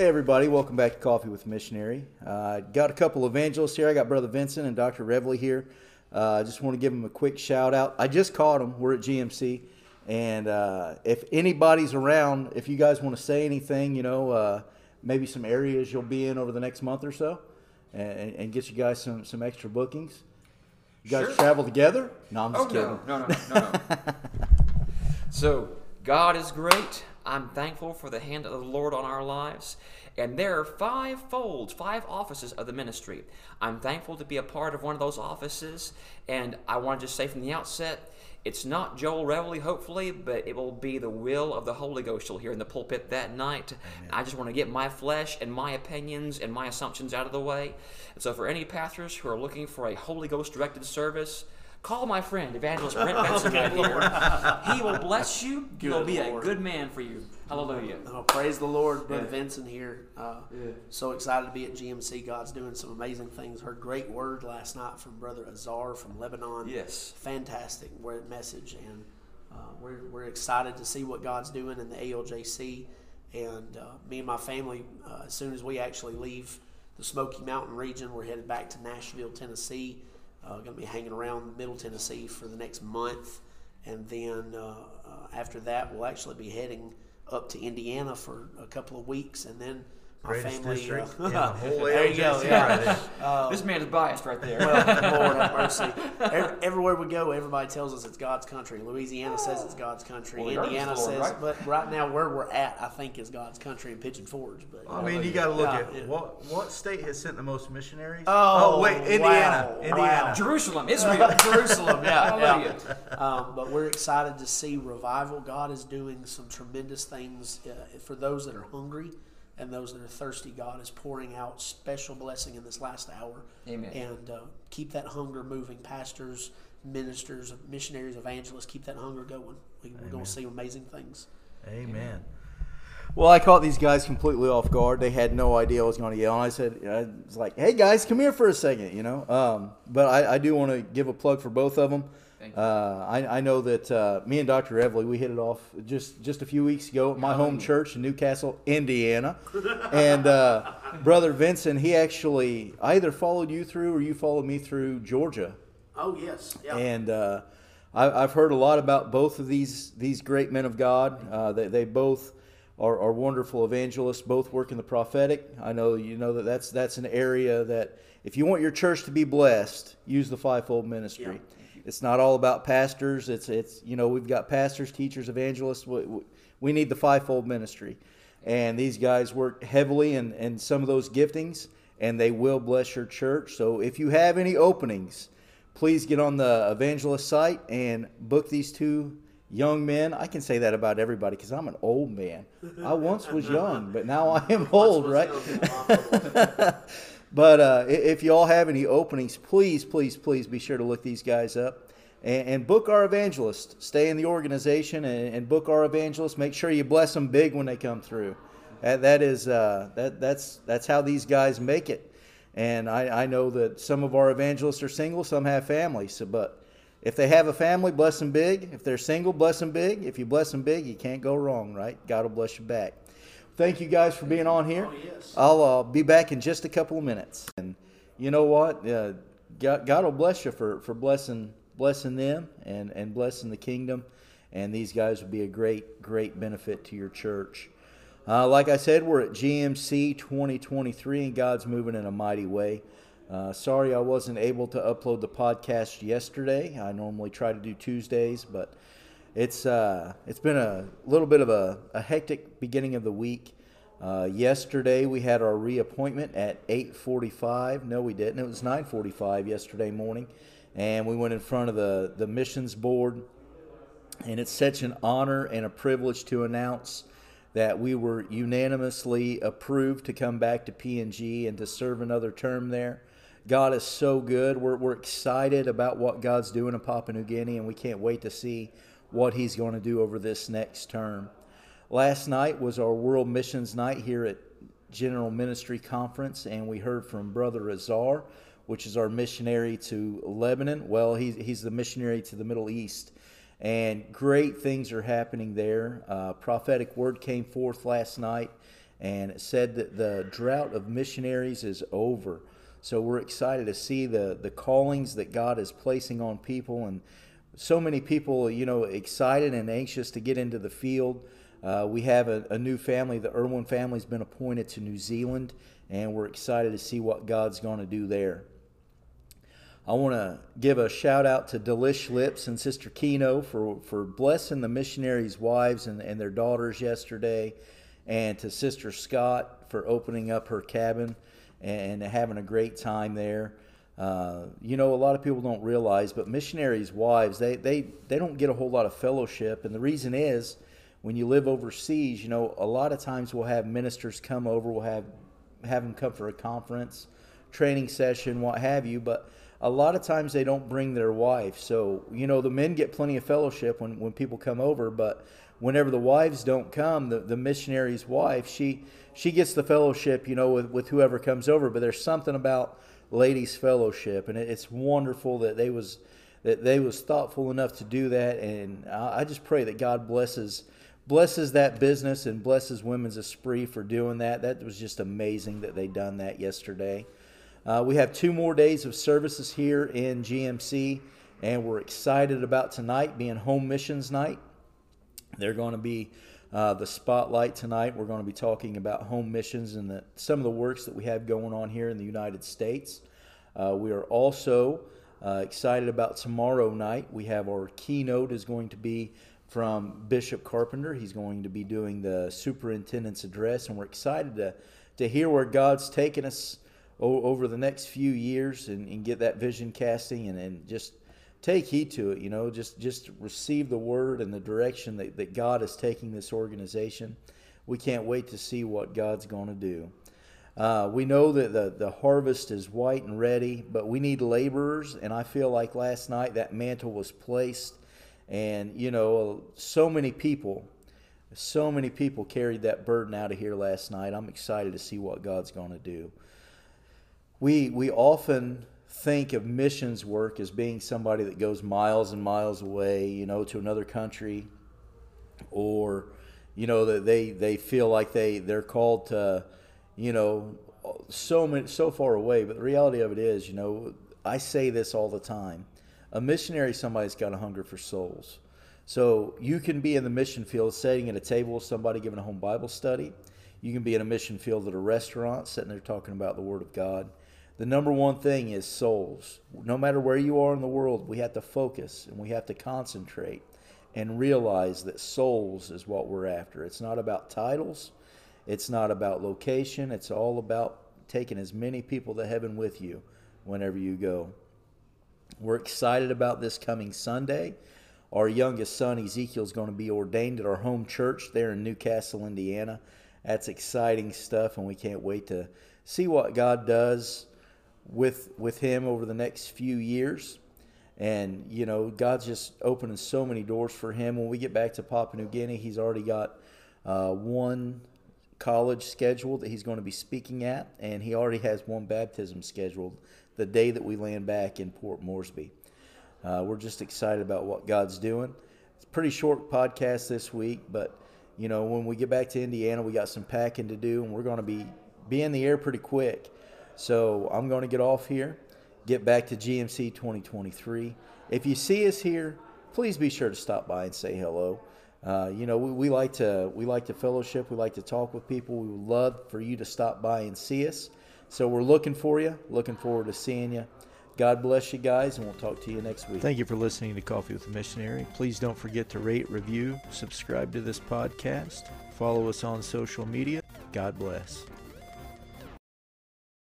Hey, everybody, welcome back to Coffee with Missionary. Uh, got a couple evangelists here. I got Brother Vincent and Dr. Revley here. Uh, I just want to give them a quick shout out. I just caught them. We're at GMC. And uh, if anybody's around, if you guys want to say anything, you know, uh, maybe some areas you'll be in over the next month or so, and, and get you guys some, some extra bookings. You guys Sure. travel together? No, I'm just Oh kidding. no, no, no, no, no. so God is great. I'm thankful for the hand of the Lord on our lives. And there are five folds, five offices of the ministry. I'm thankful to be a part of one of those offices. And I want to just say from the outset, it's not Joel Reveley, hopefully, but it will be the will of the Holy Ghost you'll hear in the pulpit that night. I just want to get my flesh and my opinions and my assumptions out of the way. And so, for any pastors who are looking for a Holy Ghost directed service, Call my friend, Evangelist Brent Vincent right here. He will bless you. He'll be Lord. a good man for you. Hallelujah. Oh, praise the Lord, Brother Yeah. Vincent here. Uh, So excited to be at GMC. God's doing some amazing things. Heard great word last night from Brother Azar from Lebanon. Yes. fantastic word message, and uh, we're we're excited to see what God's doing in the ALJC. And uh, me and my family, uh, as soon as we actually leave the Smoky Mountain region, we're headed back to Nashville, Tennessee. Uh, going to be hanging around Middle Tennessee for the next month, and then uh, uh, after that, we'll actually be heading up to Indiana for a couple of weeks, and then Greatest family. district uh, in the whole there you go. Yeah. right there. this man is biased right there. Well, Lord have mercy. Every, everywhere we go, everybody tells us it's God's country. Louisiana says it's God's country. Well, Indiana the Lord, says, right? but right now where we're at, I think is God's country in Pigeon Forge. But I mean, you got to look Yeah, at yeah. what what state has sent the most missionaries? Oh, wait, Indiana, wow, Indiana. wow. Jerusalem, Israel. Jerusalem, yeah, Hallelujah. yeah. Um, but we're excited to see revival. God is doing some tremendous things uh, for those that are hungry and those that are thirsty. God is pouring out special blessing in this last hour. Amen. And uh, keep that hunger moving. Pastors, ministers, missionaries, evangelists, keep that hunger going. We, we're going to see amazing things. Amen. Well, I caught these guys completely off guard. They had no idea I was going to yell. And I said, I was like, hey, guys, come here for a second, you know. Um, but I, I do want to give a plug for both of them. Uh, I, I know that uh, me and Dr. Evely, we hit it off just, just a few weeks ago at my home church in New Castle, Indiana. and uh, Brother Vincent, he actually, I either followed you through or you followed me through Georgia. Oh, yes. Yeah. And uh, I, I've heard a lot about both of these these great men of God. Uh, they, they both are, are wonderful evangelists. Both work in the prophetic. I know you know that that's that's an area that if you want your church to be blessed, use the fivefold ministry. Yeah. It's not all about pastors. It's it's you know we've got pastors, teachers, evangelists. We, we- need the fivefold ministry, and these guys work heavily in, in some of those giftings, and they will bless your church. So if you have any openings please get on the evangelist site and book these two young men. I can say that about everybody because I'm an old man. I once was young, but now I am old, right? but uh, if you all have any openings, please, please, please be sure to look these guys up and, and book our evangelist. Stay in the organization and, and book our evangelist. Make sure you bless them big when they come through. That, that is uh, that that's that's how these guys make it. And I, I know that some of our evangelists are single, some have families. So, but if they have a family, bless them big. If they're single, bless them big. If you bless them big, you can't go wrong, right? God will bless you back. Thank you guys for being on here. Oh, yes. I'll uh, be back in just a couple of minutes. And you know what? Uh, God, God will bless you for, for blessing blessing them and, and blessing the kingdom. And these guys will be a great, great benefit to your church. Uh, like I said, we're at GMC 2023, and God's moving in a mighty way. Uh, sorry I wasn't able to upload the podcast yesterday. I normally try to do Tuesdays, but it's uh, it's been a little bit of a, a hectic beginning of the week. Uh, yesterday we had our reappointment at 8:45. No, we didn't. It was 9:45 yesterday morning, and we went in front of the the missions board and it's such an honor and a privilege to announce that we were unanimously approved to come back to PNG and to serve another term there. God is so good. We're, we're excited about what God's doing in Papua New Guinea, and we can't wait to see what He's going to do over this next term. Last night was our World Missions Night here at General Ministry Conference, and we heard from Brother Azar, which is our missionary to Lebanon. Well, he's, he's the missionary to the Middle East. And great things are happening there. Uh, prophetic word came forth last night, and it said that the drought of missionaries is over. So we're excited to see the the callings that God is placing on people, and so many people, you know, excited and anxious to get into the field. Uh, we have a, a, new family. The Irwin family has been appointed to New Zealand, and we're excited to see what God's going to do there. I want to give a shout out to Delish Lips and Sister Keino for, for blessing the missionaries' wives and, and their daughters yesterday, and to Sister Scott for opening up her cabin and having a great time there. Uh, you know, a lot of people don't realize, but missionaries' wives, they, they, they don't get a whole lot of fellowship. And the reason is when you live overseas, you know, a lot of times we'll have ministers come over, we'll have, have them come for a conference, training session, what have you. But a lot of times they don't bring their wife. So, you know, the men get plenty of fellowship when, when people come over, but whenever the wives don't come, the, the missionary's wife, she she gets the fellowship, you know, with, with whoever comes over. But there's something about ladies' fellowship, and it, it's wonderful that they was that they was thoughtful enough to do that. And I, I just pray that God blesses blesses that business and blesses Women's Esprit for doing that. That was just amazing that they done that yesterday. Uh, we have two more days of services here in GMC, and we're excited about tonight being Home Missions Night. They're going to be uh, the spotlight tonight. We're going to be talking about home missions and the, some of the works that we have going on here in the United States. Uh, we are also uh, excited about tomorrow night. We have our keynote is going to be from Bishop Carpenter. He's going to be doing the superintendent's address, and we're excited to to hear where God's taken us over the next few years and, and get that vision casting and, and just take heed to it you know just just receive the word and the direction that, that god is taking this organization. We can't wait to see what god's going to do. Uh, we know that the, the harvest is white and ready but we need laborers and i feel like last night that mantle was placed and you know so many people so many people carried that burden out of here last night. I'm excited to see what god's going to do. We we often think of missions work as being somebody that goes miles and miles away, you know, to another country, or you know that they they feel like they they're called to, you know, so many so far away. But the reality of it is, you know, I say this all the time: a missionary, somebody's got a hunger for souls. So you can be in the mission field, sitting at a table with somebody giving a home Bible study. You can be in a mission field at a restaurant, sitting there talking about the Word of God the number one thing is souls. No matter where you are in the world, we have to focus and we have to concentrate and realize that souls is what we're after. It's not about titles, it's not about location, it's all about taking as many people to heaven with you whenever you go. We're excited about this coming Sunday. Our youngest son, Ezekiel, is going to be ordained at our home church there in New Castle, Indiana. That's exciting stuff, and we can't wait to see what God does with with him over the next few years. And you know, God's just opening so many doors for him. When we get back to Papua New Guinea, he's already got uh, one college scheduled that he's going to be speaking at, and he already has one baptism scheduled the day that we land back in Port Moresby. Uh, we're just excited about what God's doing. It's a pretty short podcast this week, but you know, when we get back to Indiana, we got some packing to do, and we're going to be be in the air pretty quick. So I'm going to get off here, get back to GMC 2023. If you see us here, please be sure to stop by and say hello. Uh, you know, we, we, like to we like to fellowship. We like to talk with people. We would love for you to stop by and see us. So we're looking for you. Looking forward to seeing you. God bless you guys, and we'll talk to you next week. Thank you for listening to Coffee with a Missionary. Please don't forget to rate, review, subscribe to this podcast, follow us on social media. God bless.